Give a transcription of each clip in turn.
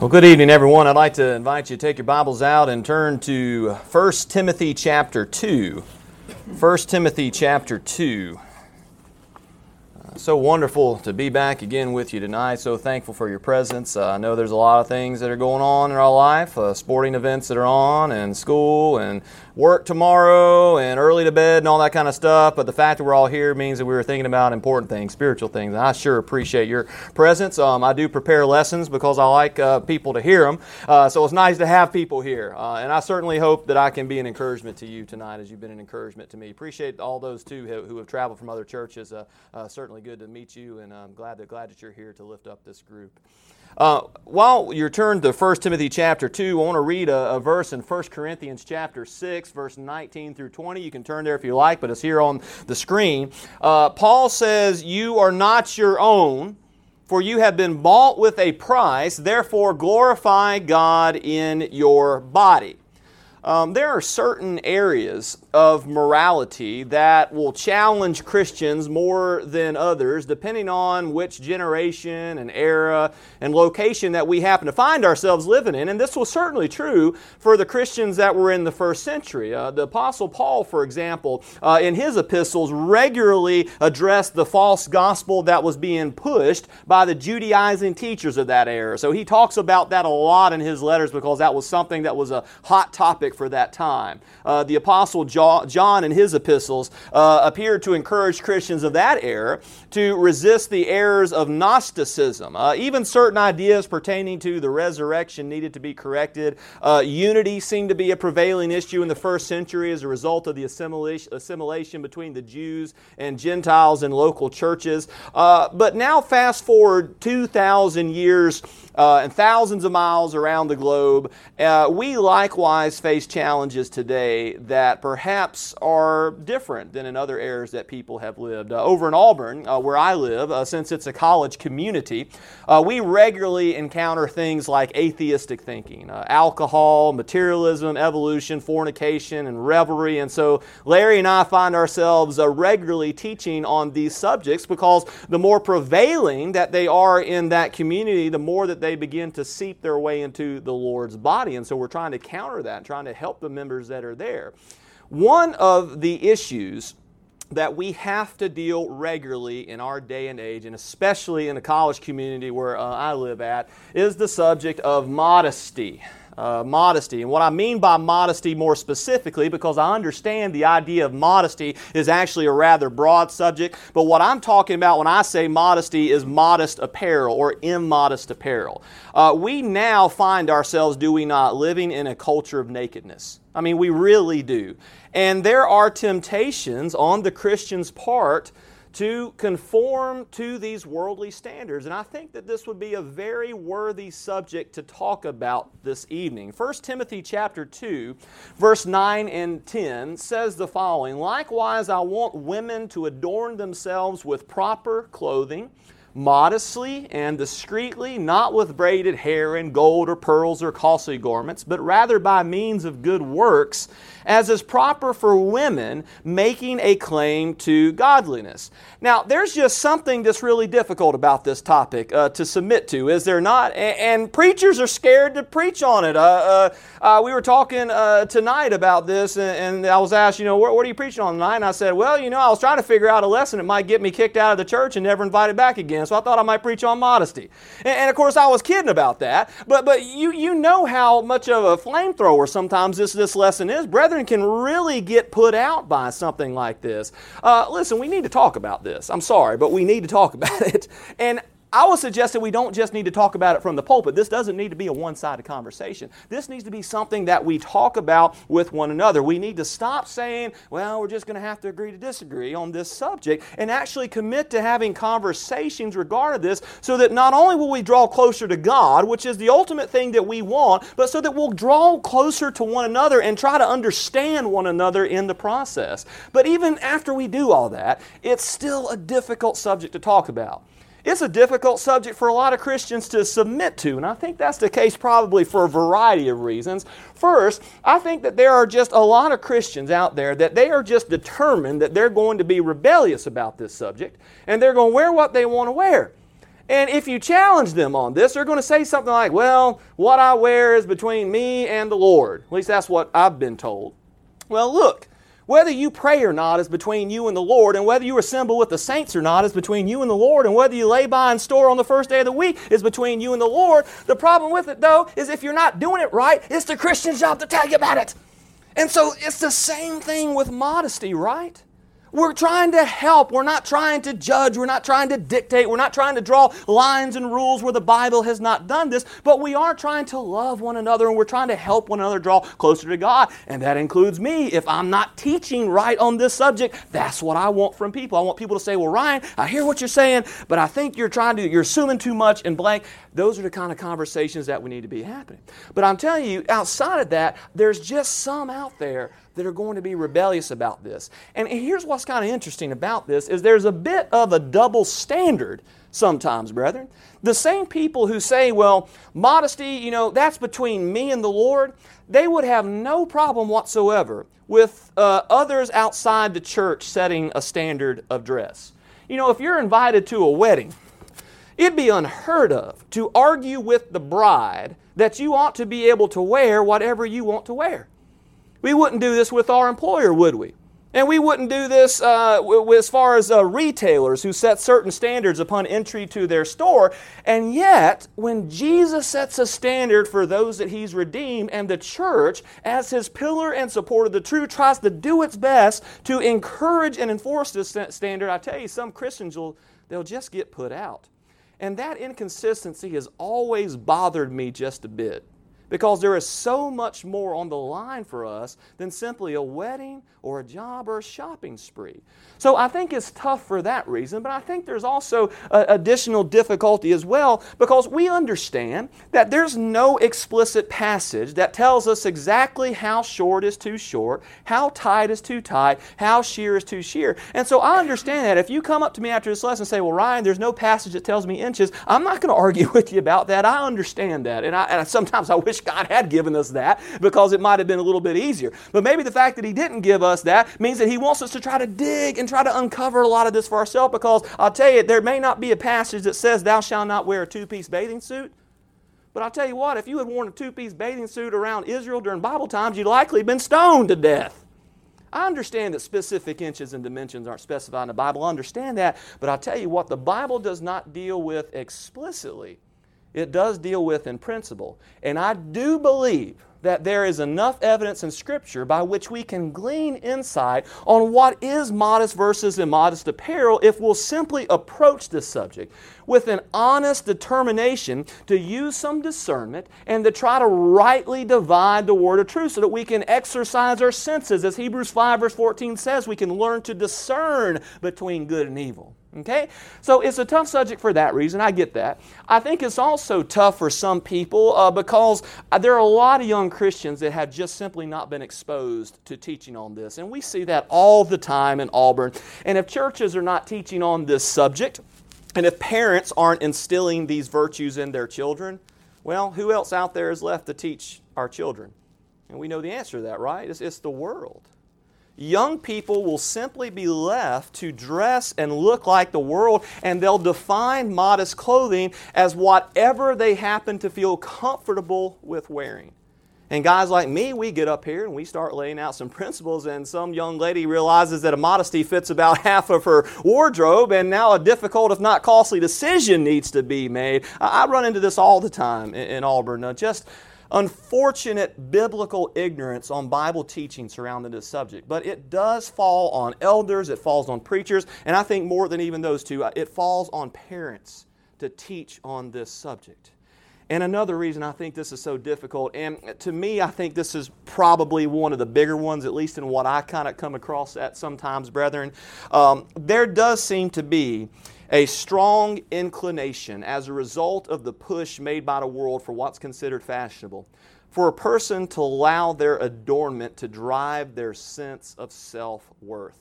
Well, good evening, everyone. I'd like to invite you to take your Bibles out and turn to 1 Timothy chapter 2. 1 Timothy chapter 2. So wonderful to be back again with you tonight. So thankful for your presence. Uh, I know there's a lot of things that are going on in our life, uh, sporting events that are on, and school, and work tomorrow, and early to bed, and all that kind of stuff. But the fact that we're all here means that we were thinking about important things, spiritual things. And I sure appreciate your presence. Um, I do prepare lessons because I like uh, people to hear them. Uh, so it's nice to have people here. Uh, and I certainly hope that I can be an encouragement to you tonight as you've been an encouragement to me. Appreciate all those, too, who, who have traveled from other churches. Uh, certainly good to meet you, and I'm glad that, glad that you're here to lift up this group. Uh, while you're turned to 1 Timothy chapter 2, I want to read a, a, verse in 1 Corinthians chapter 6, verse 19 through 20. You can turn there if you like, but it's here on the screen. Uh, Paul says, You are not your own, for you have been bought with a price, therefore glorify God in your body. Um, there are certain areas of morality that will challenge Christians more than others, depending on which generation and era and location that we happen to find ourselves living in. And this was certainly true for the Christians that were in the first century. Uh, the Apostle Paul, for example, uh, in his epistles, regularly addressed the false gospel that was being pushed by the Judaizing teachers of that era. So he talks about that a lot in his letters because that was something that was a hot topic for that time. Uh, the Apostle John John in his epistles uh, appeared to encourage Christians of that era to resist the errors of Gnosticism. Uh, even certain ideas pertaining to the resurrection needed to be corrected. Uh, unity seemed to be a prevailing issue in the first century as a result of the assimilation, assimilation between the Jews and Gentiles in local churches. Uh, but now, fast forward 2,000 years uh, and thousands of miles around the globe, uh, we likewise face challenges today that perhaps are different than in other eras that people have lived. Uh, over in Auburn, uh, where I live, uh, since it's a college community, uh, we regularly encounter things like atheistic thinking, alcohol, materialism, evolution, fornication, and revelry. And so Larry and I find ourselves regularly teaching on these subjects because the more prevailing that they are in that community, the more that they begin to seep their way into the Lord's body. And so we're trying to counter that, trying to help the members that are there. One of the issues that we have to deal regularly in our day and age, and especially in the college community where uh, I live at, is the subject of modesty uh, modesty. And what I mean by modesty more specifically, because I understand the idea of modesty is actually a rather broad subject, but what I'm talking about when I say modesty is modest apparel or immodest apparel. Uh, we now find ourselves, do we not, living in a culture of nakedness. I mean, we really do. And there are temptations on the Christian's part to conform to these worldly standards. And I think that this would be a very worthy subject to talk about this evening. 1 Timothy chapter 2, verse 9 and 10 says the following Likewise, I want women to adorn themselves with proper clothing modestly and discreetly, not with braided hair and gold or pearls or costly garments, but rather by means of good works, as is proper for women making a claim to godliness. Now, there's just something that's really difficult about this topic uh, to submit to, is there not? And, and, preachers are scared to preach on it. Uh, uh, uh we were talking uh, tonight about this, and, and, I was asked, you know, what, what, are you preaching on tonight? And I said, well, you know, I was trying to figure out a lesson that might get me kicked out of the church and never invited back again. So I thought I might preach on modesty. And, and of course, I was kidding about that. But but you you know how much of a flamethrower sometimes this this lesson is. Brethren can really get put out by something like this. Uh, listen, we need to talk about this. I'm sorry, but we need to talk about it. And I would suggest that we don't just need to talk about it from the pulpit. This doesn't need to be a one sided conversation. This needs to be something that we talk about with one another. We need to stop saying, well, we're just going to have to agree to disagree on this subject and actually commit to having conversations regarding this so that not only will we draw closer to God, which is the ultimate thing that we want, but so that we'll draw closer to one another and try to understand one another in the process. But even after we do all that, it's still a difficult subject to talk about. It's a difficult subject for a lot of Christians to submit to, and I think that's the case probably for a variety of reasons. First, I think that there are just a lot of Christians out there that they are just determined that they're going to be rebellious about this subject, and they're going to wear what they want to wear. And if you challenge them on this, they're going to say something like, Well, what I wear is between me and the Lord. At least that's what I've been told. Well, look, whether you pray or not is between you and the Lord, and whether you assemble with the saints or not is between you and the Lord, and whether you lay by and store on the first day of the week is between you and the Lord. The problem with it, though, is if you're not doing it right, it's the Christian's job to tell you about it. And so it's the same thing with modesty, right? We're trying to help. We're not trying to judge. We're not trying to dictate. We're not trying to draw lines and rules where the Bible has not done this. But we are trying to love one another and we're trying to help one another draw closer to God. And that includes me. If I'm not teaching right on this subject, that's what I want from people. I want people to say, Well, Ryan, I hear what you're saying, but I think you're trying to, you're assuming too much and blank. Those are the kind of conversations that we need to be happening. But I'm telling you, outside of that, there's just some out there that are going to be rebellious about this. And here's what's kind of interesting about this is there's a bit of a double standard sometimes, brethren. The same people who say, well, modesty, you know, that's between me and the Lord, they would have no problem whatsoever with uh, others outside the church setting a standard of dress. You know, if you're invited to a wedding, it'd be unheard of to argue with the bride that you ought to be able to wear whatever you want to wear. We wouldn't do this with our employer, would we? And we wouldn't do this uh, as far as uh, retailers who set certain standards upon entry to their store. And yet, when Jesus sets a standard for those that He's redeemed, and the church, as His pillar and support of the truth, tries to do its best to encourage and enforce this standard, I tell you, some Christians will they'll just get put out. And that inconsistency has always bothered me just a bit because there is so much more on the line for us than simply a wedding or a job or a shopping spree. So I think it's tough for that reason, but I think there's also uh, additional difficulty as well because we understand that there's no explicit passage that tells us exactly how short is too short, how tight is too tight, how sheer is too sheer. And so I understand that if you come up to me after this lesson and say, Well, Ryan, there's no passage that tells me inches, I'm not going to argue with you about that. I understand that. And, I, and sometimes I wish God had given us that because it might have been a little bit easier. But maybe the fact that He didn't give us that means that He wants us to try to dig and try to uncover a lot of this for ourselves because I'll tell you, there may not be a passage that says, Thou shalt not wear a two piece bathing suit. But I'll tell you what, if you had worn a two piece bathing suit around Israel during Bible times, you'd likely been stoned to death. I understand that specific inches and dimensions aren't specified in the Bible. I understand that. But I'll tell you what, the Bible does not deal with explicitly it does deal with in principle. And I do believe that there is enough evidence in Scripture by which we can glean insight on what is modest versus immodest apparel if we'll simply approach this subject with an honest determination to use some discernment and to try to rightly divide the word of truth so that we can exercise our senses. As Hebrews 5, verse 14 says, we can learn to discern between good and evil. Okay? So it's a tough subject for that reason. I get that. I think it's also tough for some people uh, because uh, there are a lot of young Christians that have just simply not been exposed to teaching on this. And we see that all the time in Auburn. And if churches are not teaching on this subject, and if parents aren't instilling these virtues in their children, well, who else out there is left to teach our children? And we know the answer to that, right? It's, it's the world young people will simply be left to dress and look like the world, and they'll define modest clothing as whatever they happen to feel comfortable with wearing. And guys like me, we get up here and we start laying out some principles, and some young lady realizes that a modesty fits about half of her wardrobe, and now a difficult, if not costly, decision needs to be made. I run into this all the time in Auburn. just unfortunate biblical ignorance on Bible teaching surrounding this subject. But it does fall on elders, it falls on preachers, and I think more than even those two, it falls on parents to teach on this subject. And another reason I think this is so difficult, and to me, I think this is probably one of the bigger ones, at least in what I kind of come across at sometimes, brethren. Um, there does seem to be a strong inclination as a result of the push made by the world for what's considered fashionable for a person to allow their adornment to drive their sense of self worth.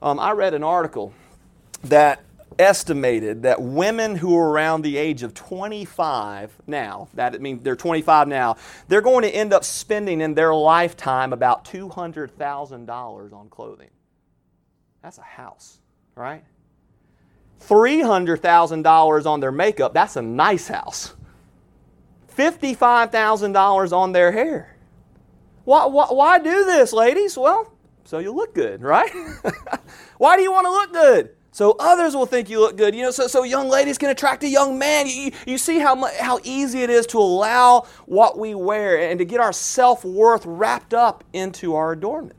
Um, I read an article that estimated that women who are around the age of 25 now, that I mean they're 25 now, they're going to end up spending in their lifetime about $200,000 on clothing. That's a house, right? $300,000 on their makeup, that's a nice house. $55,000 on their hair. Why, why, why, do this, ladies? Well, so you look good, right? why do you want to look good? So others will think you look good. You know, so, so young ladies can attract a young man. You, you see how, how easy it is to allow what we wear and to get our self worth wrapped up into our adornment.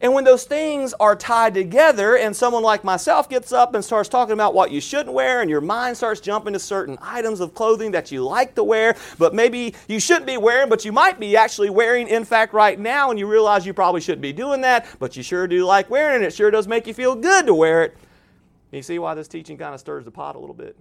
And when those things are tied together, and someone like myself gets up and starts talking about what you shouldn't wear, and your mind starts jumping to certain items of clothing that you like to wear, but maybe you shouldn't be wearing, but you might be actually wearing, in fact, right now, and you realize you probably shouldn't be doing that, but you sure do like wearing it. It sure does make you feel good to wear it. You see why this teaching kind of stirs the pot a little bit?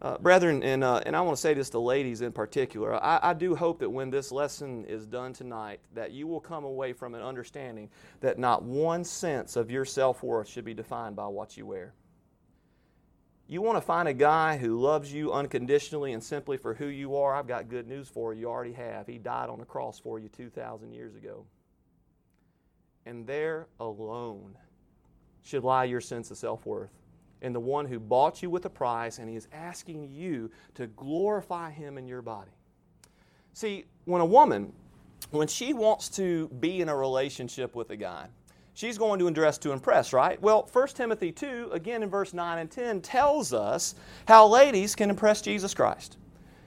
Uh, brethren, and, uh, and I want to say this to ladies in particular, I, I, do hope that when this lesson is done tonight, that you will come away from an understanding that not one sense of your self worth should be defined by what you wear. You want to find a guy who loves you unconditionally and simply for who you are? I've got good news for you. You already have. He died on the cross for you 2,000 years ago. And there alone should lie your sense of self worth and the one who bought you with a price, and he is asking you to glorify him in your body. See, when a woman, when she wants to be in a relationship with a guy, she's going to dress to impress, right? Well, 1 Timothy 2, again in verse 9 and 10, tells us how ladies can impress Jesus Christ.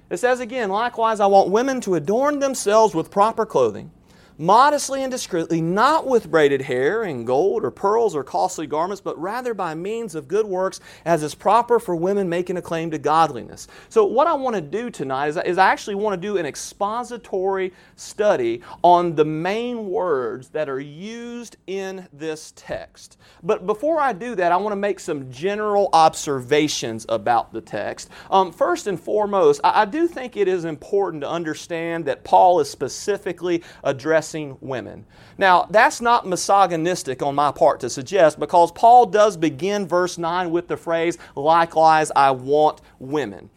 It says again, likewise, I want women to adorn themselves with proper clothing modestly and discreetly, not with braided hair and gold or pearls or costly garments, but rather by means of good works, as is proper for women making a claim to godliness. So, what I want to do tonight is, is I actually want to do an expository study on the main words that are used in this text. But before I do that, I want to make some general observations about the text. Um, first and foremost, I, I do think it is important to understand that Paul is specifically addressing women. Now, that's not misogynistic on my part to suggest because Paul does begin verse 9 with the phrase, likewise, I want women.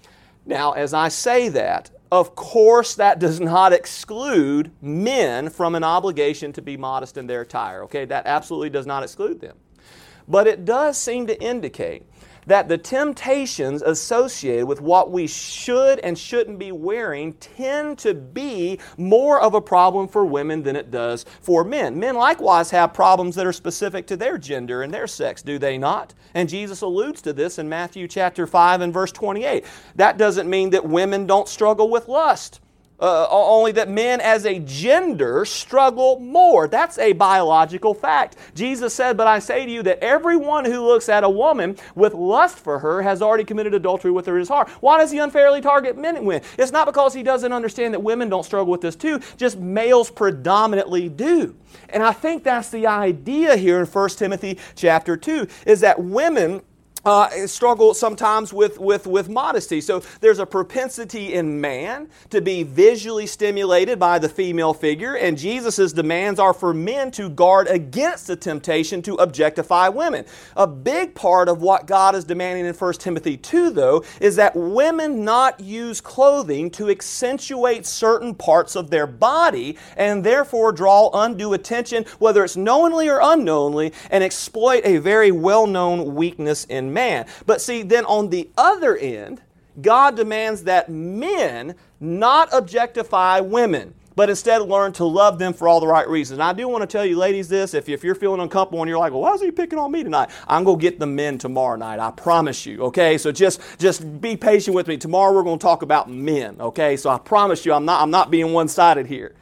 Now, as I say that, of course, that does not exclude men from an obligation to be modest in their attire. Okay, that absolutely does not exclude them. But it does seem to indicate that the temptations associated with what we should and shouldn't be wearing tend to be more of a problem for women than it does for men. Men likewise have problems that are specific to their gender and their sex, do they not? And Jesus alludes to this in Matthew chapter 5 and verse 28. That doesn't mean that women don't struggle with lust. Uh, only that men as a gender struggle more. That's a biological fact. Jesus said, But I say to you that everyone who looks at a woman with lust for her has already committed adultery with her in his heart. Why does he unfairly target men and women? It's not because he doesn't understand that women don't struggle with this too, just males predominantly do. And I think that's the idea here in 1 Timothy chapter 2 is that women uh, struggle sometimes with, with, with modesty. So there's a propensity in man to be visually stimulated by the female figure, and Jesus' demands are for men to guard against the temptation to objectify women. A big part of what God is demanding in 1 Timothy 2, though, is that women not use clothing to accentuate certain parts of their body and therefore draw undue attention, whether it's knowingly or unknowingly, and exploit a very well known weakness in man. But see, then on the other end, God demands that men not objectify women but instead learn to love them for all the right reasons. And I do want to tell you, ladies, this if, if you're feeling uncomfortable and you're like, well, why is he picking on me tonight? I'm going to get the men tomorrow night. I promise you, okay? So just, just be patient with me. Tomorrow we're going to talk about men, okay? So I promise you, I'm not, I'm not being one sided here.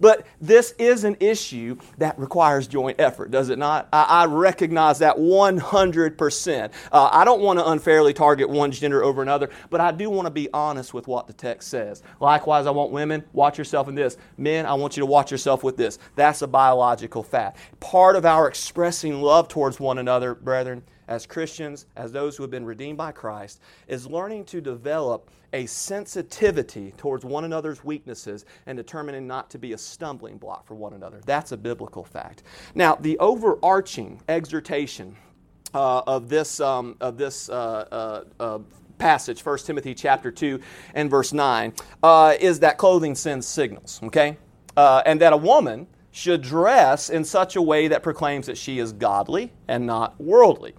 But this is an issue that requires joint effort, does it not? I, I recognize that 100%. Uh, I don't want to unfairly target one gender over another, but I do want to be honest with what the text says. Likewise, I want women, watch yourself in this. Men, I want you to watch yourself with this. That's a biological fact. Part of our expressing love towards one another, brethren, as Christians, as those who have been redeemed by Christ, is learning to develop a sensitivity towards one another's weaknesses and determining not to be a stumbling block for one another. That's a biblical fact. Now, the overarching exhortation uh, of this, um, of this uh, uh, uh passage, 1 Timothy chapter 2 and verse 9, uh, is that clothing sends signals, okay? Uh, and that a woman should dress in such a way that proclaims that she is godly and not worldly.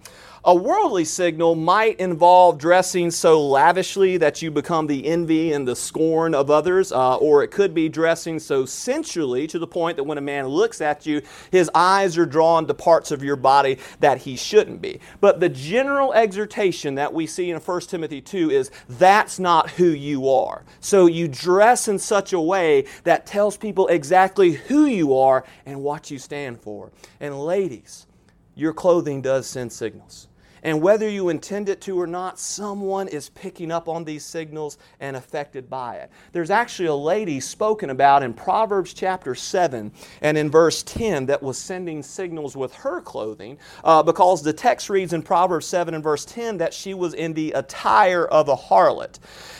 A worldly signal might involve dressing so lavishly that you become the envy and the scorn of others, uh, or it could be dressing so sensually to the point that when a man looks at you, his eyes are drawn to parts of your body that he shouldn't be. But the general exhortation that we see in 1 Timothy 2 is that's not who you are. So you dress in such a way that tells people exactly who you are and what you stand for. And ladies, your clothing does send signals. And whether you intend it to or not, someone is picking up on these signals and affected by it. There's actually a lady spoken about in Proverbs chapter 7 and in verse 10 that was sending signals with her clothing uh, because the text reads in Proverbs 7 and verse 10 that she was in the attire of a harlot.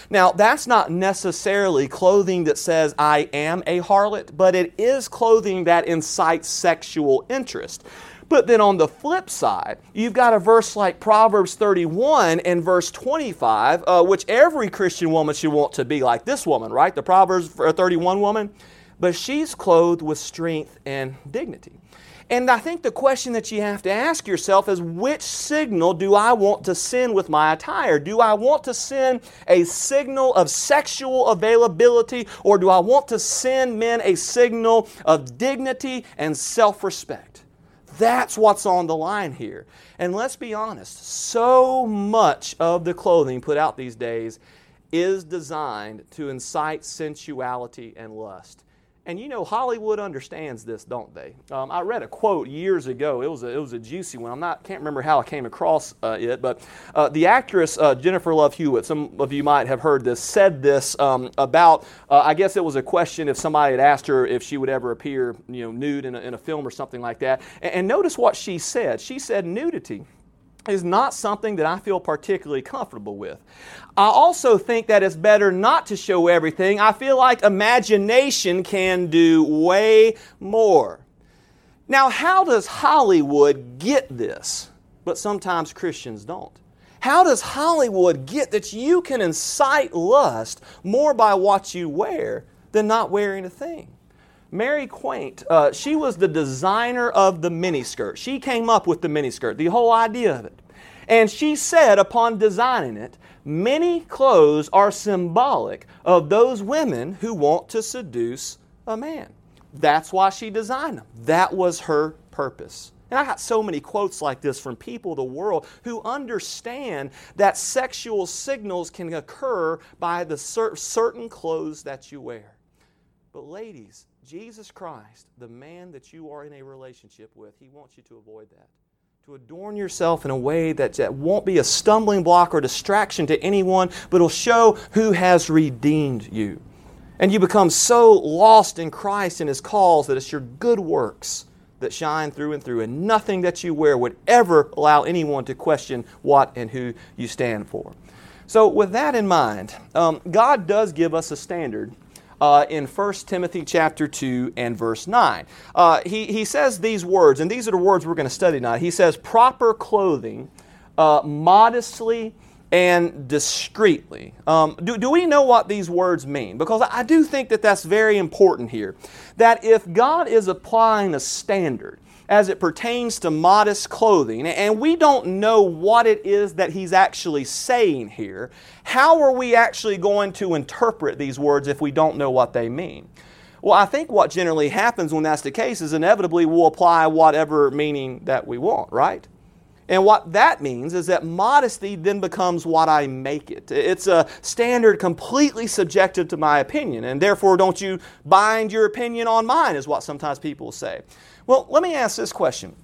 Now, that's not necessarily clothing that says, I am a harlot, but it is clothing that incites sexual interest. But then on the flip side, you've got a verse like Proverbs 31 and verse 25, uh, which every Christian woman should want to be like this woman, right? The Proverbs 31 woman. But she's clothed with strength and dignity. And I think the question that you have to ask yourself is which signal do I want to send with my attire? Do I want to send a signal of sexual availability or do I want to send men a signal of dignity and self respect? That's what's on the line here. And let's be honest, so much of the clothing put out these days is designed to incite sensuality and lust. And you know, Hollywood understands this, don't they? Um, I read a quote years ago. It was a, it was a juicy one. I'm not can't remember how I came across uh, it, but uh, the actress uh, Jennifer Love Hewitt, some of you might have heard this, said this um, about. Uh, I guess it was a question if somebody had asked her if she would ever appear, you know, nude in a, in a film or something like that. And, and notice what she said. She said nudity is not something that I feel particularly comfortable with. I also think that it's better not to show everything. I feel like imagination can do way more. Now, how does Hollywood get this? But sometimes Christians don't. How does Hollywood get that you can incite lust more by what you wear than not wearing a thing? Mary Quant, uh, she was the designer of the miniskirt. She came up with the miniskirt, the whole idea of it. And she said, upon designing it, many clothes are symbolic of those women who want to seduce a man. That's why she designed them. That was her purpose. And I got so many quotes like this from people of the world who understand that sexual signals can occur by the cer- certain clothes that you wear. But, ladies, Jesus Christ, the man that you are in a relationship with, he wants you to avoid that. To adorn yourself in a way that, that won't be a stumbling block or distraction to anyone, but will show who has redeemed you. And you become so lost in Christ and His cause that it's your good works that shine through and through, and nothing that you wear would ever allow anyone to question what and who you stand for. So, with that in mind, um, God does give us a standard uh, in 1 Timothy chapter 2 and verse 9. Uh, he, he says these words, and these are the words we're going to study tonight. He says, proper clothing, uh, modestly and discreetly. Um, do, do we know what these words mean? Because I do think that that's very important here. That if God is applying a standard, as it pertains to modest clothing, and we don't know what it is that he's actually saying here, how are we actually going to interpret these words if we don't know what they mean? Well, I think what generally happens when that's the case is inevitably we'll apply whatever meaning that we want, right? And what that means is that modesty then becomes what I make it. It's a standard completely subjective to my opinion, and therefore don't you bind your opinion on mine, is what sometimes people say. Well, let me ask this question.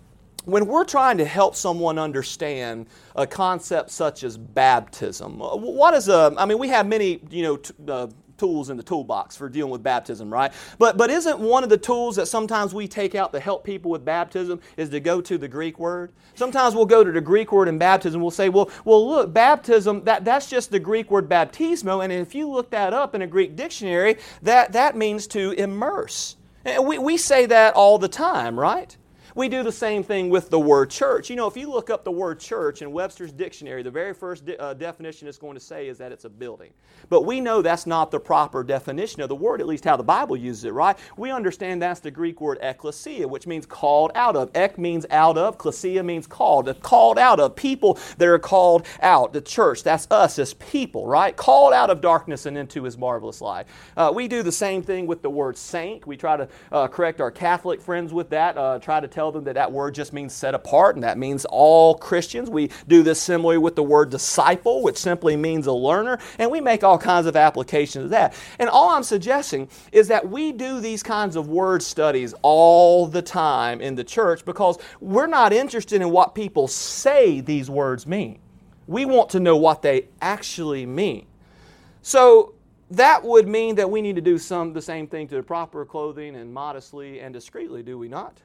When we're trying to help someone understand a concept such as baptism, what is a, I mean, we have many, you know, t- uh, tools in the toolbox for dealing with baptism, right? But, but isn't one of the tools that sometimes we take out to help people with baptism is to go to the Greek word? Sometimes we'll go to the Greek word in baptism. We'll say, well, well look, baptism, that, that's just the Greek word baptismo. And if you look that up in a Greek dictionary, that, that means to immerse. We, we say that all the time, right? We do the same thing with the word church. You know, if you look up the word church in Webster's dictionary, the very first de- uh, definition it's going to say is that it's a building. But we know that's not the proper definition of the word, at least how the Bible uses it, right? We understand that's the Greek word ekklesia, which means called out of. Ek means out of, klesia means called. the Called out of. People that are called out. The church, that's us as people, right? Called out of darkness and into his marvelous light. Uh, we do the same thing with the word saint. We try to uh, correct our Catholic friends with that, uh, try to tell them that that word just means set apart, and that means all Christians. We do this similarly with the word disciple, which simply means a learner, and we make all kinds of applications of that. And all I'm suggesting is that we do these kinds of word studies all the time in the church because we're not interested in what people say these words mean. We want to know what they actually mean. So, that would mean that we need to do some the same thing to the proper clothing and modestly and discreetly, do we not?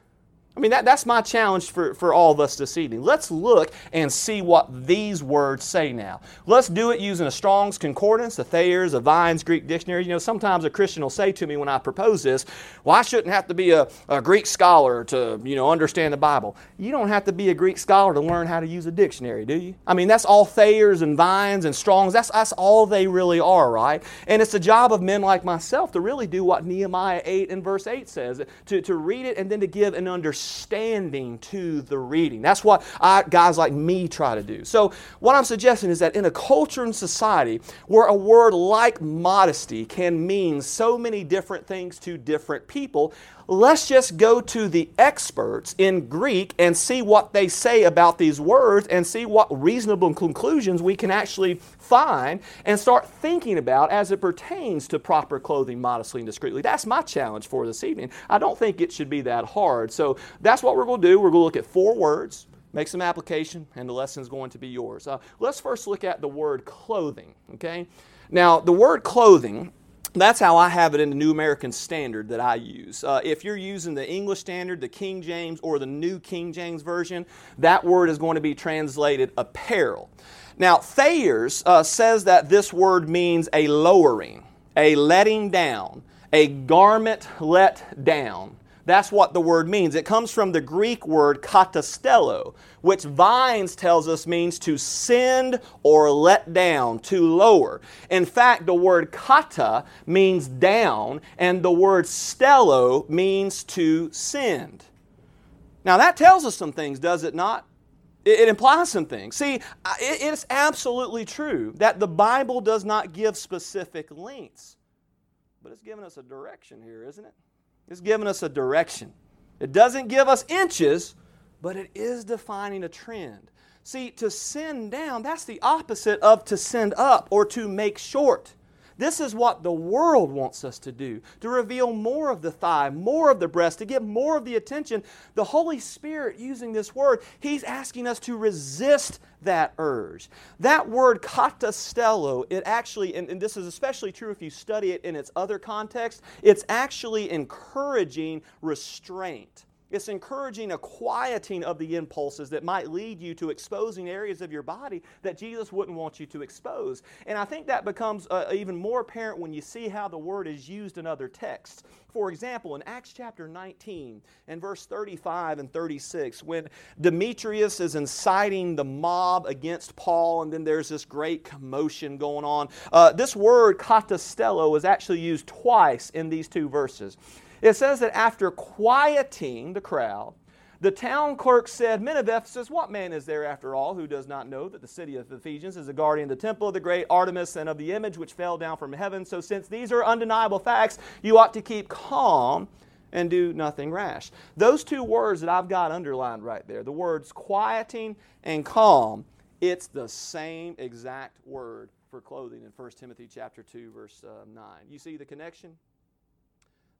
I mean, that, that's my challenge for, for all of us this evening. Let's look and see what these words say now. Let's do it using a Strong's Concordance, a Thayer's, a Vine's Greek Dictionary. You know, sometimes a Christian will say to me when I propose this, well, I shouldn't have to be a, a Greek scholar to, you know, understand the Bible. You don't have to be a Greek scholar to learn how to use a dictionary, do you? I mean, that's all Thayer's and Vine's and Strong's. That's, that's all they really are, right? And it's the job of men like myself to really do what Nehemiah 8 and verse 8 says, to, to read it and then to give an understanding understanding to the reading. That's what I, guys like me try to do. So, what I'm suggesting is that in a culture and society where a word like modesty can mean so many different things to different people, let's just go to the experts in Greek and see what they say about these words and see what reasonable conclusions we can actually find and start thinking about as it pertains to proper clothing modestly and discreetly. That's my challenge for this evening. I don't think it should be that hard. So that's what we're going to do. We're going to look at four words make some application, and the lesson is going to be yours. Uh, let's first look at the word clothing, okay? Now, the word clothing that's how I have it in the New American Standard that I use. Uh, if you're using the English Standard, the King James, or the New King James Version, that word is going to be translated apparel. Now, Thayer's uh, says that this word means a lowering, a letting down, a garment let down. That's what the word means. It comes from the Greek word katastello, which Vine's tells us means to send or let down, to lower. In fact, the word kata means down, and the word stello means to send. Now, that tells us some things, does it not? It, implies some things. See, it's absolutely true that the Bible does not give specific lengths, but it's giving us a direction here, isn't it? It's giving us a direction. It doesn't give us inches, but it is defining a trend. See, to send down, that's the opposite of to send up or to make short. This is what the world wants us to do to reveal more of the thigh, more of the breast, to get more of the attention. The Holy Spirit, using this word, He's asking us to resist that urge. That word katastello, it actually, and, and this is especially true if you study it in its other context, it's actually encouraging restraint. It's encouraging a quieting of the impulses that might lead you to exposing areas of your body that Jesus wouldn't want you to expose. And I think that becomes uh, even more apparent when you see how the word is used in other texts. For example, in Acts chapter 19 and verse 35 and 36, when Demetrius is inciting the mob against Paul, and then there's this great commotion going on, uh, this word katastello is actually used twice in these two verses. It says that after quieting the crowd, the town clerk said, Men of Ephesus, what man is there after all who does not know that the city of Ephesians is the guardian of the temple of the great Artemis and of the image which fell down from heaven? So, since these are undeniable facts, you ought to keep calm and do nothing rash. Those two words that I've got underlined right there, the words quieting and calm, it's the same exact word for clothing in 1 Timothy chapter 2 verse uh, 9. You see the connection?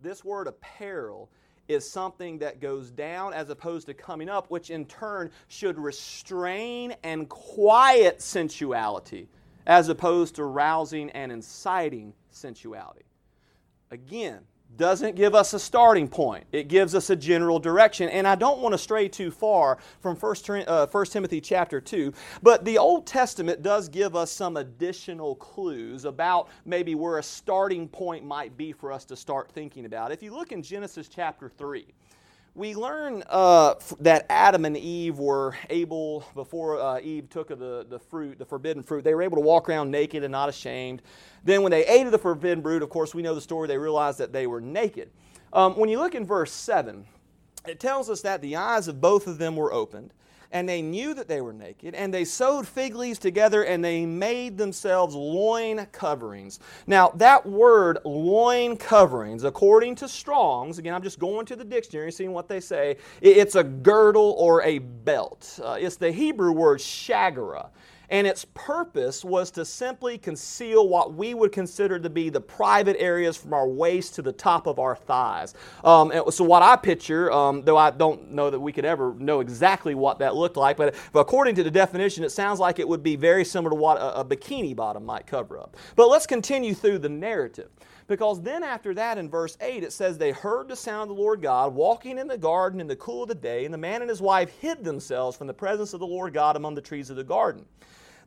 This word apparel is something that goes down as opposed to coming up, which in turn should restrain and quiet sensuality as opposed to rousing and inciting sensuality. Again, doesn't give us a starting point. It gives us a general direction. And I don't want to stray too far from 1, uh, 1 Timothy chapter 2, but the Old Testament does give us some additional clues about maybe where a starting point might be for us to start thinking about. If you look in Genesis chapter 3, we learn uh, that Adam and Eve were able, before uh, Eve took of the, the fruit, the forbidden fruit, they were able to walk around naked and not ashamed. Then, when they ate of the forbidden fruit, of course, we know the story, they realized that they were naked. Um, when you look in verse 7, it tells us that the eyes of both of them were opened and they knew that they were naked, and they sewed fig leaves together, and they made themselves loin coverings. Now, that word loin coverings, according to Strong's, again, I'm just going to the dictionary, seeing what they say, it's a girdle or a belt. Uh, it's the Hebrew word shagara and its purpose was to simply conceal what we would consider to be the private areas from our waist to the top of our thighs. Um, so, what I picture, um, though I don't know that we could ever know exactly what that looked like, but, but, according to the definition, it sounds like it would be very similar to what a, a bikini bottom might cover up. But let's continue through the narrative. Because then, after that, in verse 8, it says, They heard the sound of the Lord God walking in the garden in the cool of the day, and the man and his wife hid themselves from the presence of the Lord God among the trees of the garden.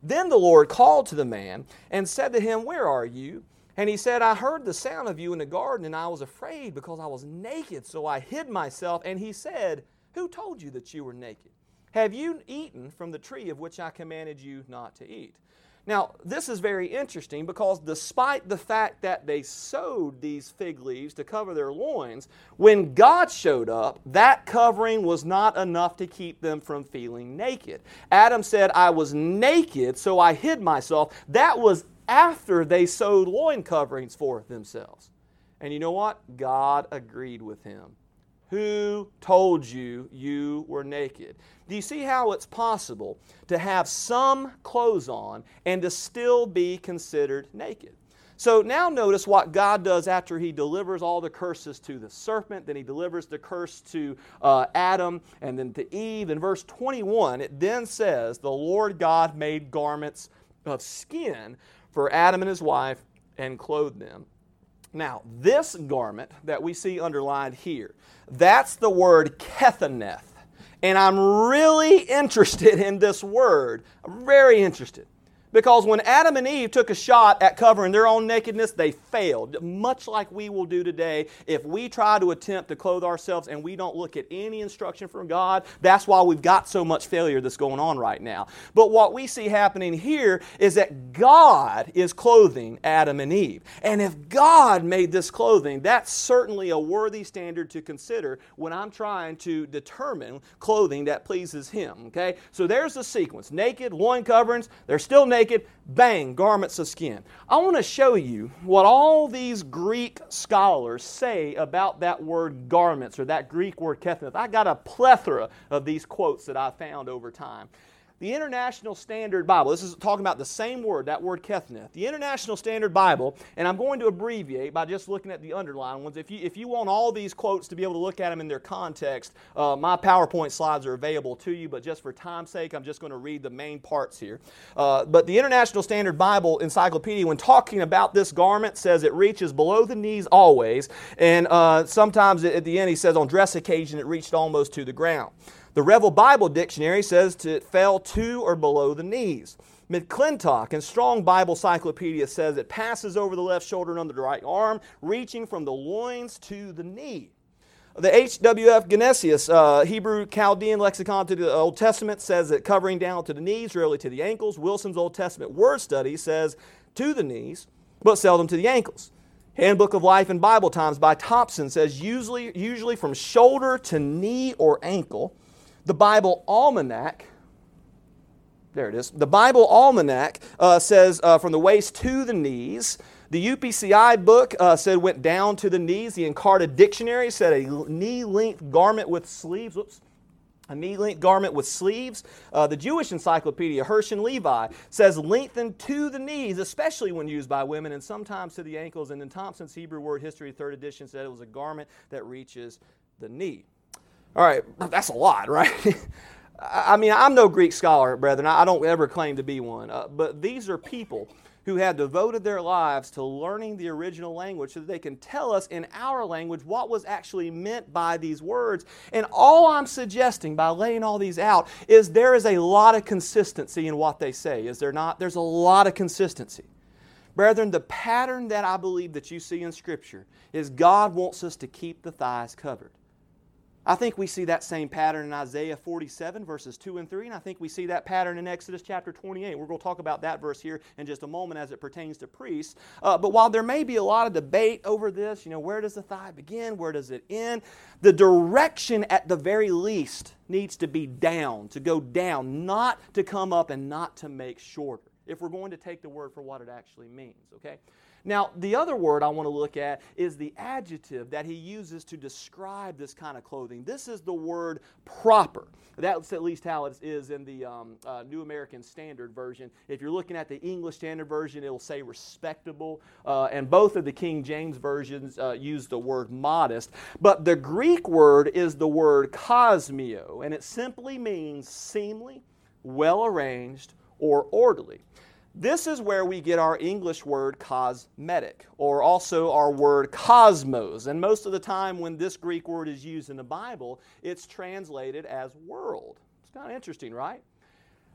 Then the Lord called to the man and said to him, Where are you? And he said, I heard the sound of you in the garden, and I was afraid because I was naked, so I hid myself. And he said, Who told you that you were naked? Have you eaten from the tree of which I commanded you not to eat? Now, this is very interesting because despite the fact that they sewed these fig leaves to cover their loins, when God showed up, that covering was not enough to keep them from feeling naked. Adam said, I was naked, so I hid myself. That was after they sewed loin coverings for themselves. And you know what? God agreed with him. Who told you you were naked? Do you see how it's possible to have some clothes on and to still be considered naked? So now notice what God does after he delivers all the curses to the serpent, then he delivers the curse to uh, Adam and then to Eve. In verse 21, it then says, The Lord God made garments of skin for Adam and his wife and clothed them. Now, this garment that we see underlined here, that's the word kethaneth. And I'm really interested in this word. I'm very interested. Because when Adam and Eve took a shot at covering their own nakedness, they failed. Much like we will do today if we try to attempt to clothe ourselves and we don't look at any instruction from God. That's why we've got so much failure that's going on right now. But what we see happening here is that God is clothing Adam and Eve. And if God made this clothing, that's certainly a worthy standard to consider when I'm trying to determine clothing that pleases Him. Okay? So there's the sequence naked, loin coverings, they're still naked naked, bang, garments of skin. I want to show you what all these Greek scholars say about that word garments or that Greek word kethaneth. I got a plethora of these quotes that I found over time. The International Standard Bible, this is talking about the same word, that word kethaneth. The International Standard Bible, and I'm going to abbreviate by just looking at the underlined ones. If you, if you want all these quotes to be able to look at them in their context, uh, my PowerPoint slides are available to you, but just for time's sake, I'm just going to read the main parts here. Uh, but the International Standard Bible Encyclopedia, when talking about this garment, says it reaches below the knees always, and uh, sometimes at the end he says on dress occasion it reached almost to the ground. The Revell Bible Dictionary says it fell to or below the knees. McClintock and Strong Bible Cyclopedia says it passes over the left shoulder and under the right arm, reaching from the loins to the knee. The HWF Gesenius, uh, Hebrew Chaldean lexicon to the Old Testament, says that covering down to the knees, rarely to the ankles. Wilson's Old Testament Word Study says to the knees, but seldom to the ankles. Handbook of Life and Bible Times by Thompson says usually, usually from shoulder to knee or ankle. The Bible Almanac, there it is. The Bible Almanac uh, says uh, from the waist to the knees. The UPCI book uh, said went down to the knees. The Encarta Dictionary said a knee length garment with sleeves. Whoops. A knee length garment with sleeves. Uh, the Jewish Encyclopedia, Hirsch and Levi, says lengthened to the knees, especially when used by women and sometimes to the ankles. And then Thompson's Hebrew Word History, third edition, said it was a garment that reaches the knee. All right, that's a lot, right? I mean, I'm no Greek scholar, brethren. I don't ever claim to be one. Uh, but these are people who have devoted their lives to learning the original language so that they can tell us in our language what was actually meant by these words. And all I'm suggesting by laying all these out is there is a lot of consistency in what they say, is there not? There's a lot of consistency. Brethren, the pattern that I believe that you see in Scripture is God wants us to keep the thighs covered. I think we see that same pattern in Isaiah 47, verses 2 and 3, and I think we see that pattern in Exodus chapter 28. We're going to talk about that verse here in just a moment as it pertains to priests. Uh, but while there may be a lot of debate over this, you know, where does the thigh begin? Where does it end? The direction, at the very least, needs to be down, to go down, not to come up and not to make shorter, if we're going to take the word for what it actually means, okay? Now, the other word I want to look at is the adjective that he uses to describe this kind of clothing. This is the word proper. That's at least how it is in the um, uh, New American Standard Version. If you're looking at the English Standard Version, it'll say respectable. Uh, and both of the King James versions uh, use the word modest. But the Greek word is the word cosmio, and it simply means seemly, well arranged, or orderly. This is where we get our English word cosmetic, or also our word cosmos. And most of the time, when this Greek word is used in the Bible, it's translated as world. It's kind of interesting, right?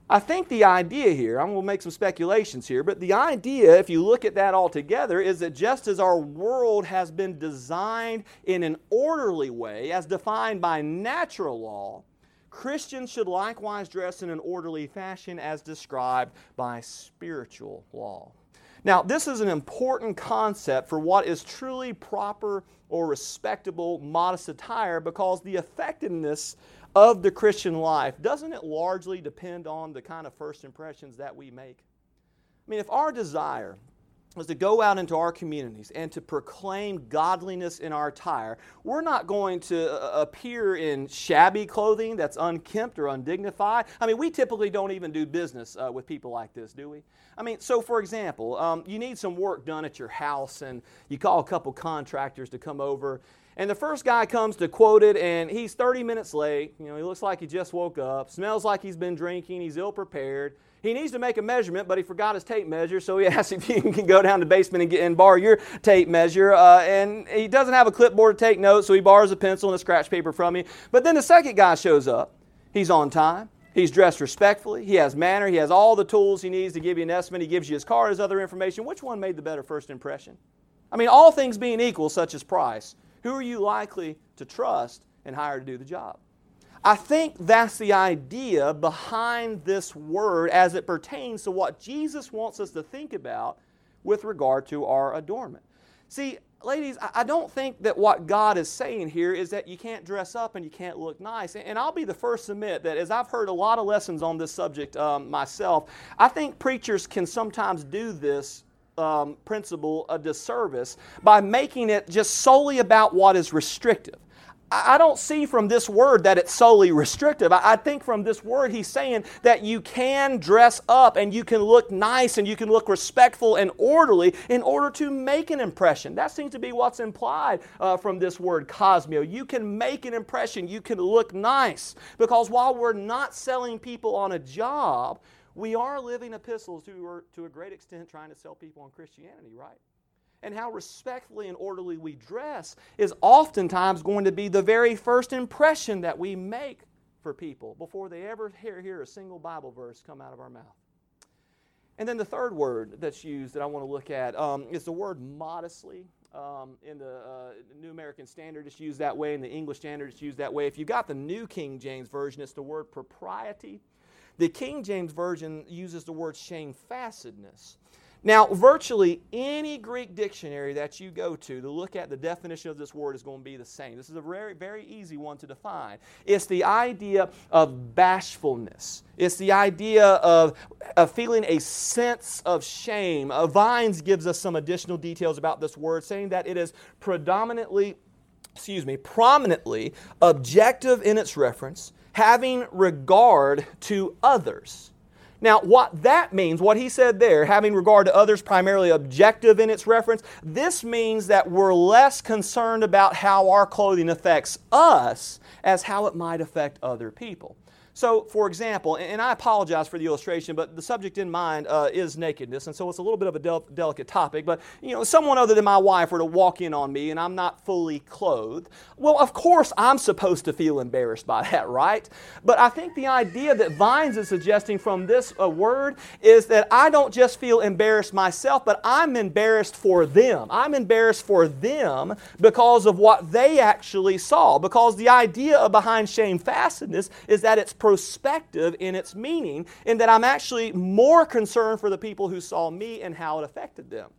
I think the idea here, I'm going to make some speculations here, but the idea, if you look at that all together, is that just as our world has been designed in an orderly way, as defined by natural law, Christians should likewise dress in an orderly fashion as described by spiritual law. Now, this is an important concept for what is truly proper or respectable modest attire because the effectiveness of the Christian life doesn't it largely depend on the kind of first impressions that we make? I mean, if our desire was to go out into our communities and to proclaim godliness in our attire. We're not going to uh, appear in shabby clothing that's unkempt or undignified. I mean, we typically don't even do business uh, with people like this, do we? I mean, so for example, um, you need some work done at your house and you call a couple contractors to come over. And the first guy comes to quote it, and he's 30 minutes late. You know, he looks like he just woke up, smells like he's been drinking, he's ill prepared. He needs to make a measurement, but he forgot his tape measure, so he asks if you can go down to the basement and, get, and borrow your tape measure. Uh, and he doesn't have a clipboard to take notes, so he borrows a pencil and a scratch paper from you. But then the second guy shows up. He's on time. He's dressed respectfully. He has manner. He has all the tools he needs to give you an estimate. He gives you his car, his other information. Which one made the better first impression? I mean, all things being equal, such as price, who are you likely to trust and hire to do the job? I think that's the idea behind this word as it pertains to what Jesus wants us to think about with regard to our adornment. See, ladies, I don't think that what God is saying here is that you can't dress up and you can't look nice. And I'll be the first to admit that as I've heard a lot of lessons on this subject um, myself, I think preachers can sometimes do this um, principle a disservice by making it just solely about what is restrictive. I don't see from this word that it's solely restrictive. I think from this word he's saying that you can dress up and you can look nice and you can look respectful and orderly in order to make an impression. That seems to be what's implied uh, from this word cosmio. You can make an impression, you can look nice. Because while we're not selling people on a job, we are living epistles who are, to a great extent trying to sell people on Christianity, right? And how respectfully and orderly we dress is oftentimes going to be the very first impression that we make for people before they ever hear, hear a single Bible verse come out of our mouth. And then the third word that's used that I want to look at um, is the word modestly. Um, in the uh, New American Standard, it's used that way. In the English Standard, it's used that way. If you've got the New King James Version, it's the word propriety. The King James Version uses the word shamefacedness. Now, virtually any Greek dictionary that you go to to look at the definition of this word is going to be the same. This is a very, very easy one to define. It's the idea of bashfulness. It's the idea of, of feeling a sense of shame. Uh, Vine's gives us some additional details about this word, saying that it is predominantly, excuse me, prominently objective in its reference, having regard to others. Now, what that means, what he said there, having regard to others primarily objective in its reference, this means that we're less concerned about how our clothing affects us as how it might affect other people. So, for example, and I apologize for the illustration, but the subject in mind uh, is nakedness, and so it's a little bit of a del- delicate topic. But you know, someone other than my wife were to walk in on me, and I'm not fully clothed. Well, of course, I'm supposed to feel embarrassed by that, right? But I think the idea that Vine's is suggesting from this uh, word is that I don't just feel embarrassed myself, but I'm embarrassed for them. I'm embarrassed for them because of what they actually saw. Because the idea behind shamefastness is that it's prospective in its meaning, in that I'm actually more concerned for the people who saw me and how it affected them.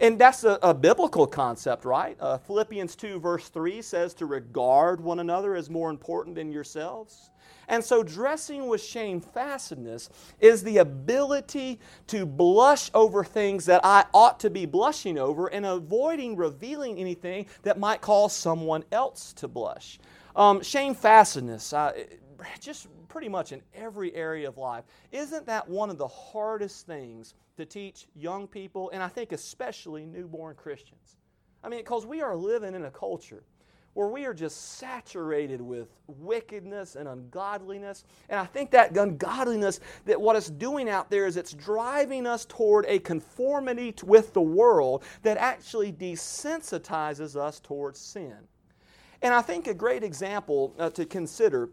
And that's a, a biblical concept, right? Uh, Philippians 2, verse 3 says to regard one another as more important than yourselves. And so, dressing with shamefastness is the ability to blush over things that I ought to be blushing over and avoiding revealing anything that might cause someone else to blush. Um, shamefastness, uh, just pretty much in every area of life. Isn't that one of the hardest things to teach young people, and I think especially newborn Christians? I mean, because we are living in a culture where we are just saturated with wickedness and ungodliness. And I think that ungodliness, that what it's doing out there is it's driving us toward a conformity with the world that actually desensitizes us towards sin. And I think a great example uh, to consider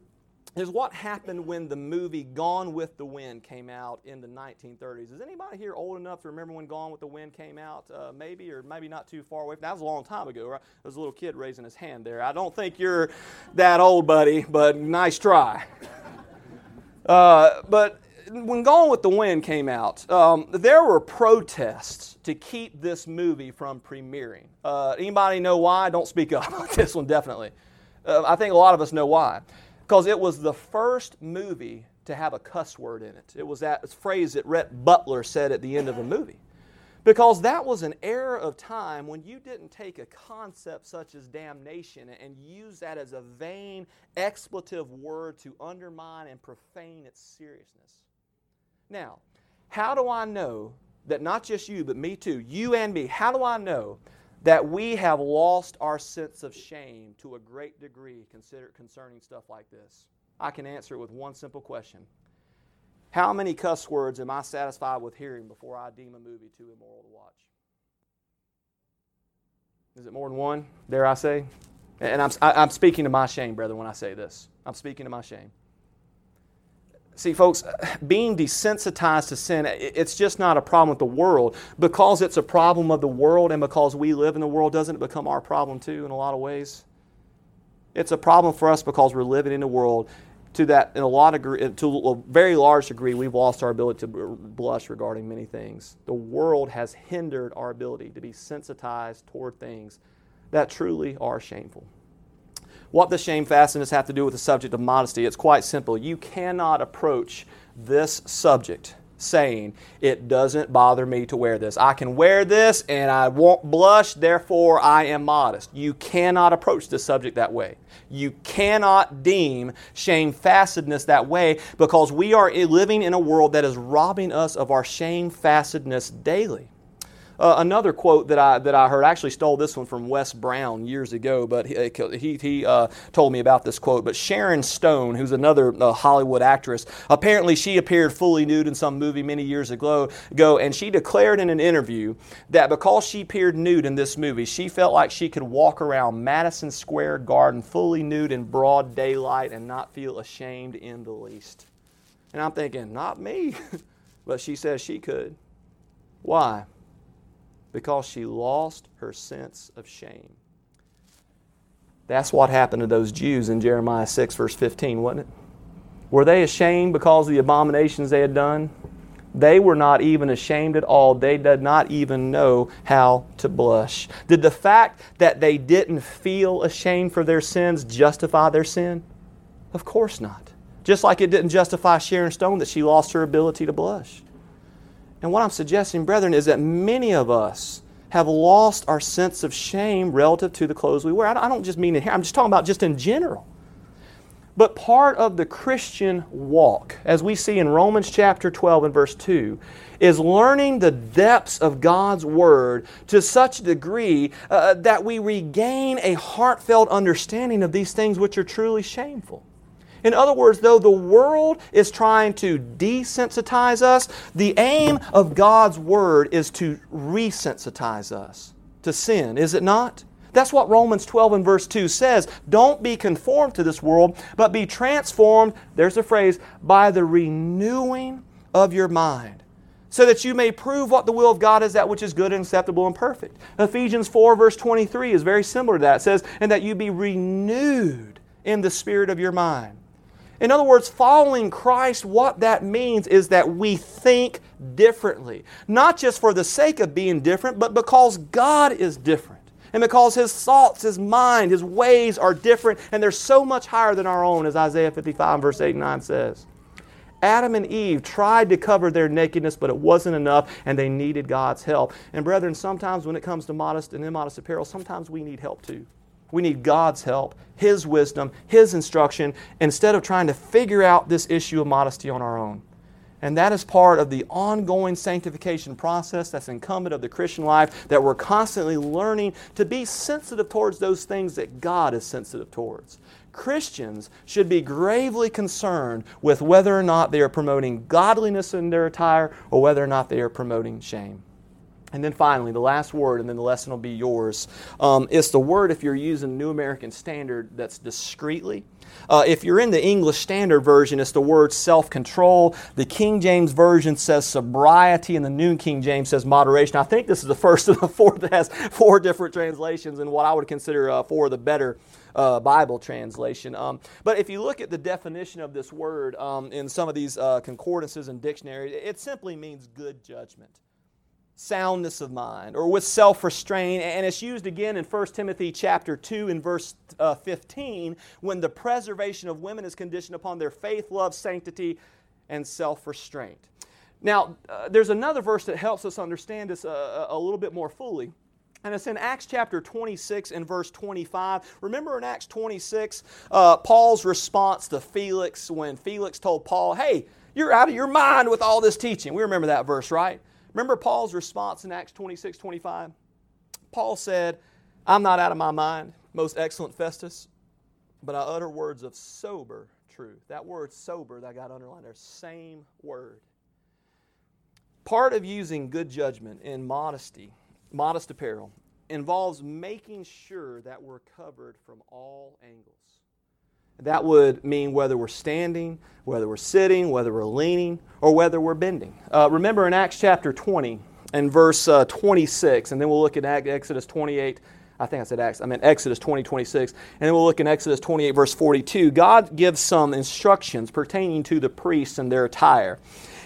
is what happened when the movie Gone with the Wind came out in the 1930s. Is anybody here old enough to remember when Gone with the Wind came out? Uh, maybe, or maybe not too far away. That was a long time ago, right? There was a little kid raising his hand there. I don't think you're that old, buddy, but nice try. Uh, but when Gone with the Wind came out, um, there were protests to keep this movie from premiering. Uh, anybody know why? Don't speak up this one, definitely. Uh, I think a lot of us know why because it was the first movie to have a cuss word in it. It was that phrase that Rhett Butler said at the end of a movie. Because that was an era of time when you didn't take a concept such as damnation and use that as a vain expletive word to undermine and profane its seriousness. Now, how do I know that not just you, but me too, you and me, how do I know that we have lost our sense of shame to a great degree concerning stuff like this? I can answer it with one simple question. How many cuss words am I satisfied with hearing before I deem a movie too immoral to watch? Is it more than one, dare I say? And I'm, I'm speaking to my shame, brother, when I say this. I'm speaking to my shame. See, folks, being desensitized to sin, it's just not a problem with the world. Because it's a problem of the world and because we live in the world, doesn't it become our problem too in a lot of ways? It's a problem for us because we're living in the world to that, in a lot of, to a very large degree, we've lost our ability to blush regarding many things. The world has hindered our ability to be sensitized toward things that truly are shameful. What does shamefastness have to do with the subject of modesty? It's quite simple. You cannot approach this subject saying, It doesn't bother me to wear this. I can wear this and I won't blush, therefore I am modest. You cannot approach the subject that way. You cannot deem shamefastness that way because we are living in a world that is robbing us of our shamefastness daily. Uh, another quote that I, that I heard, I actually stole this one from Wes Brown years ago, but he, he, he uh, told me about this quote. But Sharon Stone, who's another uh, Hollywood actress, apparently she appeared fully nude in some movie many years ago, ago, and she declared in an interview that because she appeared nude in this movie, she felt like she could walk around Madison Square Garden fully nude in broad daylight and not feel ashamed in the least. And I'm thinking, not me. but she says she could. Why? Because she lost her sense of shame. That's what happened to those Jews in Jeremiah 6, verse 15, wasn't it? Were they ashamed because of the abominations they had done? They were not even ashamed at all. They did not even know how to blush. Did the fact that they didn't feel ashamed for their sins justify their sin? Of course not. Just like it didn't justify Sharon Stone that she lost her ability to blush. And what I'm suggesting, brethren, is that many of us have lost our sense of shame relative to the clothes we wear. I don't just mean in here, I'm just talking about just in general. But part of the Christian walk, as we see in Romans chapter 12 and verse 2, is learning the depths of God's Word to such a degree uh, that we regain a heartfelt understanding of these things which are truly shameful. In other words, though the world is trying to desensitize us, the aim of God's Word is to resensitize us to sin, is it not? That's what Romans 12 and verse 2 says. Don't be conformed to this world, but be transformed, there's a phrase, by the renewing of your mind, so that you may prove what the will of God is, that which is good and acceptable and perfect. Ephesians 4 verse 23 is very similar to that. It says, and that you be renewed in the spirit of your mind. In other words, following Christ, what that means is that we think differently. Not just for the sake of being different, but because God is different. And because his thoughts, his mind, his ways are different, and they're so much higher than our own, as Isaiah 55, verse 8 and 9 says. Adam and Eve tried to cover their nakedness, but it wasn't enough, and they needed God's help. And brethren, sometimes when it comes to modest and immodest apparel, sometimes we need help too. We need God's help, His wisdom, His instruction, instead of trying to figure out this issue of modesty on our own. And that is part of the ongoing sanctification process that's incumbent of the Christian life, that we're constantly learning to be sensitive towards those things that God is sensitive towards. Christians should be gravely concerned with whether or not they are promoting godliness in their attire or whether or not they are promoting shame. And then finally, the last word, and then the lesson will be yours. Um, it's the word, if you're using New American Standard, that's discreetly. Uh, if you're in the English Standard Version, it's the word self control. The King James Version says sobriety, and the New King James says moderation. I think this is the first of the four that has four different translations, and what I would consider uh, four of the better. Uh, Bible translation. Um, but if you look at the definition of this word um, in some of these uh, concordances and dictionaries, it simply means good judgment soundness of mind or with self-restraint and it's used again in 1 timothy chapter 2 and verse uh, 15 when the preservation of women is conditioned upon their faith love sanctity and self-restraint now uh, there's another verse that helps us understand this uh, a little bit more fully and it's in Acts chapter 26 and verse 25. Remember in Acts 26, uh, Paul's response to Felix when Felix told Paul, Hey, you're out of your mind with all this teaching. We remember that verse, right? Remember Paul's response in Acts 26 25? Paul said, I'm not out of my mind, most excellent Festus, but I utter words of sober truth. That word sober that I got underlined there, same word. Part of using good judgment in modesty, modest apparel, involves making sure that we're covered from all angles. That would mean whether we're standing, whether we're sitting, whether we're leaning, or whether we're bending. Uh, remember in Acts chapter 20 and verse uh, 26, and then we'll look at Exodus 28. I think I said Acts, I meant Exodus 20, 26. And then we'll look in Exodus 28, verse 42. God gives some instructions pertaining to the priests and their attire.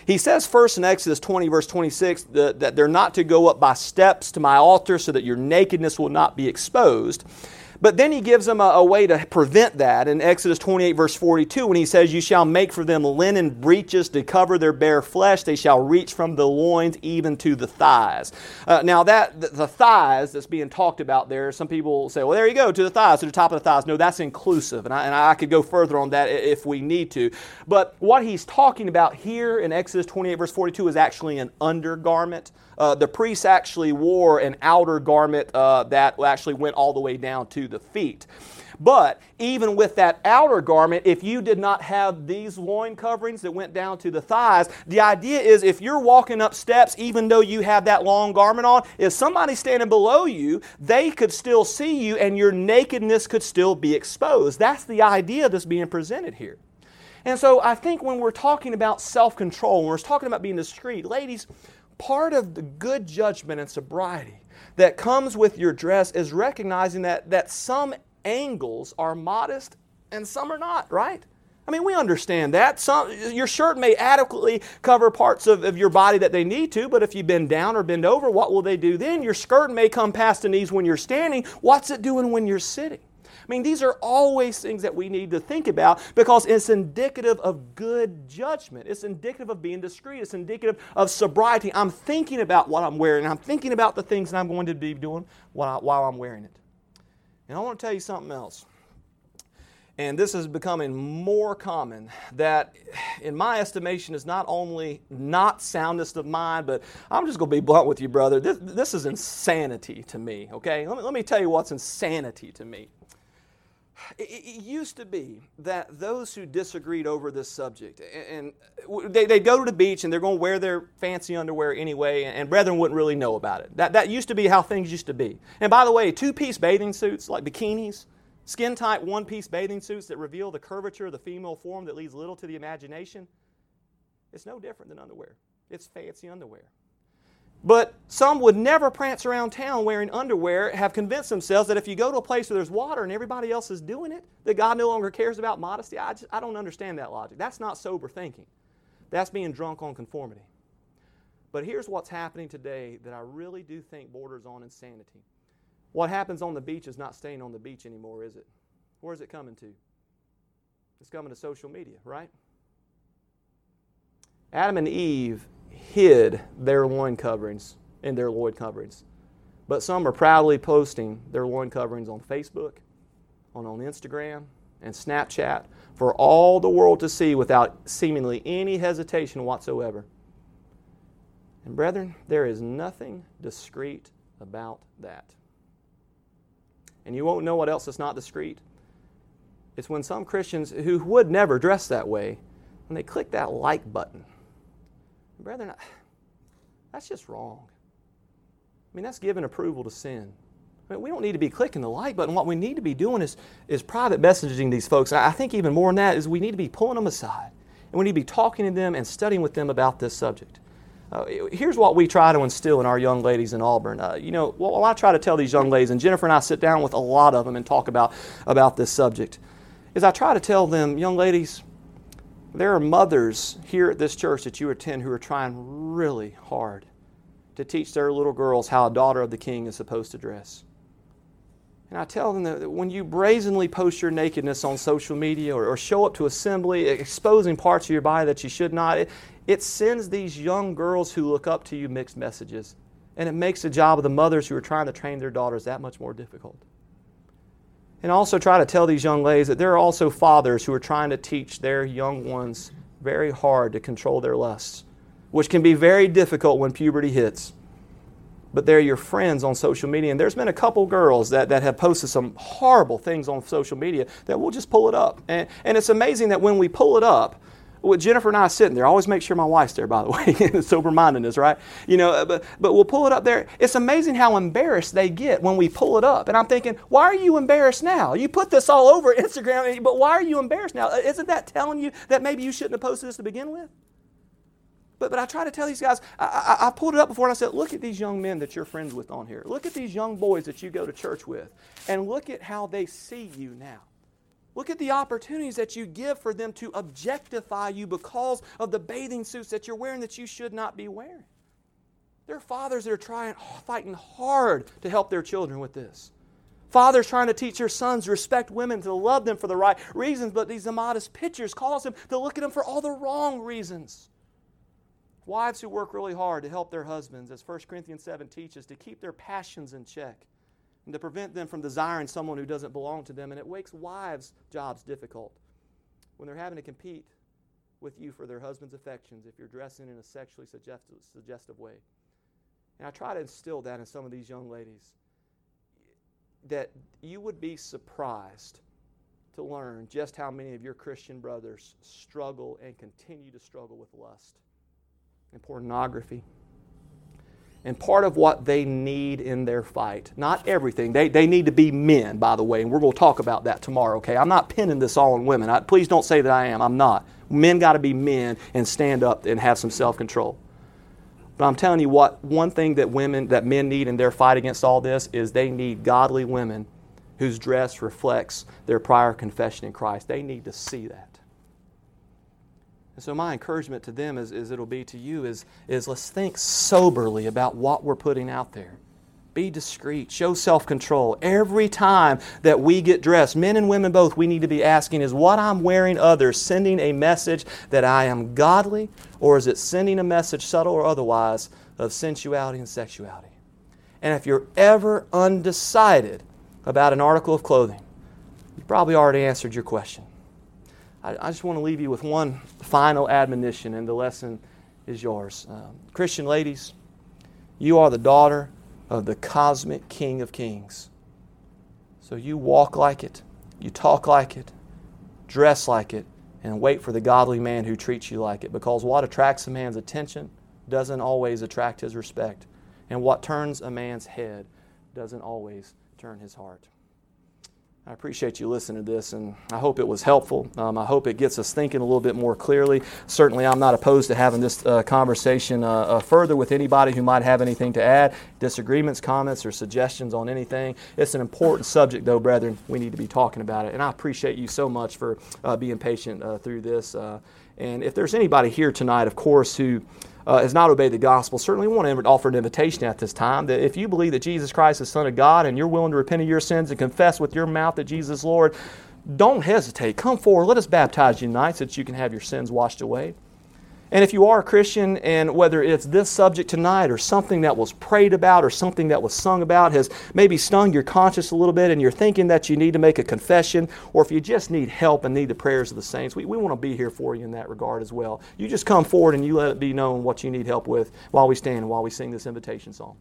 He says first in Exodus 20, verse 26, that, that they're not to go up by steps to my altar so that your nakedness will not be exposed. But then he gives them a, a, way to prevent that in Exodus 28, verse 42, when he says, You shall make for them linen breeches to cover their bare flesh. They shall reach from the loins even to the thighs. Uh, now, that the, thighs that's being talked about there, some people say, Well, there you go, to the thighs, to the top of the thighs. No, that's inclusive. And I, and I could go further on that if we need to. But what he's talking about here in Exodus 28, verse 42, is actually an undergarment uh, the priests actually wore an outer garment uh, that actually went all the way down to the feet. But even with that outer garment, if you did not have these loin coverings that went down to the thighs, the idea is if you're walking up steps, even though you have that long garment on, if somebody's standing below you, they could still see you and your nakedness could still be exposed. That's the idea that's being presented here. And so I think when we're talking about self control, when we're talking about being discreet, ladies, part of the good judgment and sobriety that comes with your dress is recognizing that, that some angles are modest and some are not, right? I mean, we understand that. Some, your shirt may adequately cover parts of, of your body that they need to, but if you bend down or bend over, what will they do then? Your skirt may come past the knees when you're standing. What's it doing when you're sitting? I mean, these are always things that we need to think about because it's indicative of good judgment. It's indicative of being discreet. It's indicative of sobriety. I'm thinking about what I'm wearing. I'm thinking about the things that I'm going to be doing while, while I'm wearing it. And I want to tell you something else. And this is becoming more common that, in my estimation, is not only not soundness of mind, but I'm just going to be blunt with you, brother. This, this is insanity to me, okay? Let me, let me tell you what's insanity to me. It, used to be that those who disagreed over this subject, and, they, they go to the beach and they're going to wear their fancy underwear anyway, and brethren wouldn't really know about it. That, that used to be how things used to be. And by the way, two piece bathing suits, like bikinis, skin tight one piece bathing suits that reveal the curvature of the female form that leaves little to the imagination, it's no different than underwear. It's fancy underwear. But some would never prance around town wearing underwear, have convinced themselves that if you go to a place where there's water and everybody else is doing it, that God no longer cares about modesty. I, just, I don't understand that logic. That's not sober thinking. That's being drunk on conformity. But here's what's happening today that I really do think borders on insanity. What happens on the beach is not staying on the beach anymore, is it? Where's it coming to? It's coming to social media, right? Adam and Eve hid their loin coverings in their loin coverings. But some are proudly posting their loin coverings on Facebook, on, on Instagram, and Snapchat for all the world to see without seemingly any hesitation whatsoever. And, brethren, there is nothing discreet about that. And you won't know what else is not discreet. It's when some Christians who would never dress that way, when they click that like button Brethren, that's just wrong. I mean, that's giving approval to sin. I mean, we don't need to be clicking the like button. What we need to be doing is, is private messaging these folks. I think even more than that is we need to be pulling them aside. And we need to be talking to them and studying with them about this subject. Uh, here's what we try to instill in our young ladies in Auburn. Uh, you know, well, I try to tell these young ladies, and Jennifer and I sit down with a lot of them and talk about, about this subject, is I try to tell them, young ladies, there are mothers here at this church that you attend who are trying really hard to teach their little girls how a daughter of the king is supposed to dress. And I tell them that when you brazenly post your nakedness on social media or, or, show up to assembly exposing parts of your body that you should not, it, it sends these young girls who look up to you mixed messages. And it makes the job of the mothers who are trying to train their daughters that much more difficult. And also try to tell these young ladies that there are also fathers who are trying to teach their young ones very hard to control their lusts, which can be very difficult when puberty hits. But they're your friends on social media. And there's been a couple girls that, that have posted some horrible things on social media that we'll just pull it up. And, and it's amazing that when we pull it up, with Jennifer and I sitting there, I always make sure my wife's there, by the way, sober mindedness, right? You know, uh, but, but we'll pull it up there. It's amazing how embarrassed they get when we pull it up. And I'm thinking, why are you embarrassed now? You put this all over Instagram, but why are you embarrassed now? Uh, isn't that telling you that maybe you shouldn't have posted this to begin with? But, but I try to tell these guys, I, I, I pulled it up before and I said, look at these young men that you're friends with on here. Look at these young boys that you go to church with. And look at how they see you now. Look at the opportunities that you give for them to objectify you because of the bathing suits that you're wearing that you should not be wearing. There are fathers that are trying, fighting hard to help their children with this. Fathers trying to teach their sons respect women, to love them for the right reasons, but these immodest pictures cause them to look at them for all the wrong reasons. Wives who work really hard to help their husbands, as 1 Corinthians 7 teaches, to keep their passions in check and to prevent them from desiring someone who doesn't belong to them. And it makes wives' jobs difficult when they're having to compete with you for their husband's affections if you're dressing in a sexually suggestive, suggestive way. And I try to instill that in some of these young ladies that you would be surprised to learn just how many of your Christian brothers struggle and continue to struggle with lust and pornography and part of what they need in their fight. Not everything. They, they need to be men, by the way, and we're going to talk about that tomorrow, okay? I'm not pinning this all on women. I, please don't say that I am. I'm not. Men got to be men and stand up and have some self control. But I'm telling you what, one thing that women, that men need in their fight against all this is they need godly women whose dress reflects their prior confession in Christ. They need to see that. And so my encouragement to them, as, as it'll be to you, is, is let's think soberly about what we're putting out there. Be discreet, show self control. Every time that we get dressed, men and women both, we need to be asking is what I'm wearing others sending a message that I am godly, or is it sending a message, subtle or otherwise, of sensuality and sexuality? And if you're ever undecided about an article of clothing, you probably already answered your question. I, I just want to leave you with one final admonition, and the lesson is yours. Um, Christian ladies, you are the daughter of the cosmic King of Kings. So you walk like it, you talk like it, dress like it, and wait for the godly man who treats you like it. Because what attracts a man's attention doesn't always attract his respect. And what turns a man's head doesn't always turn his heart. I appreciate you listening to this, and I hope it was helpful. Um, I hope it gets us thinking a little bit more clearly. Certainly, I'm not opposed to having this uh, conversation uh, uh, further with anybody who might have anything to add, disagreements, comments, or suggestions on anything. It's an important subject, though, brethren. We need to be talking about it, and I appreciate you so much for uh, being patient uh, through this. Uh, and if there's anybody here tonight, of course, who uh, has not obeyed the gospel, certainly want to offer an invitation at this time that if you believe that Jesus Christ is Son of God and you're willing to repent of your sins and confess with your mouth that Jesus is Lord, don't hesitate. Come forward. Let us baptize you tonight so that you can have your sins washed away. And if you are a Christian, and whether it's this subject tonight or something that was prayed about or something that was sung about has maybe stung your conscience a little bit and you're thinking that you need to make a confession, or if you just need help and need the prayers of the saints, we, we want to be here for you in that regard as well. You just come forward and you let it be known what you need help with while we stand and while we sing this invitation song.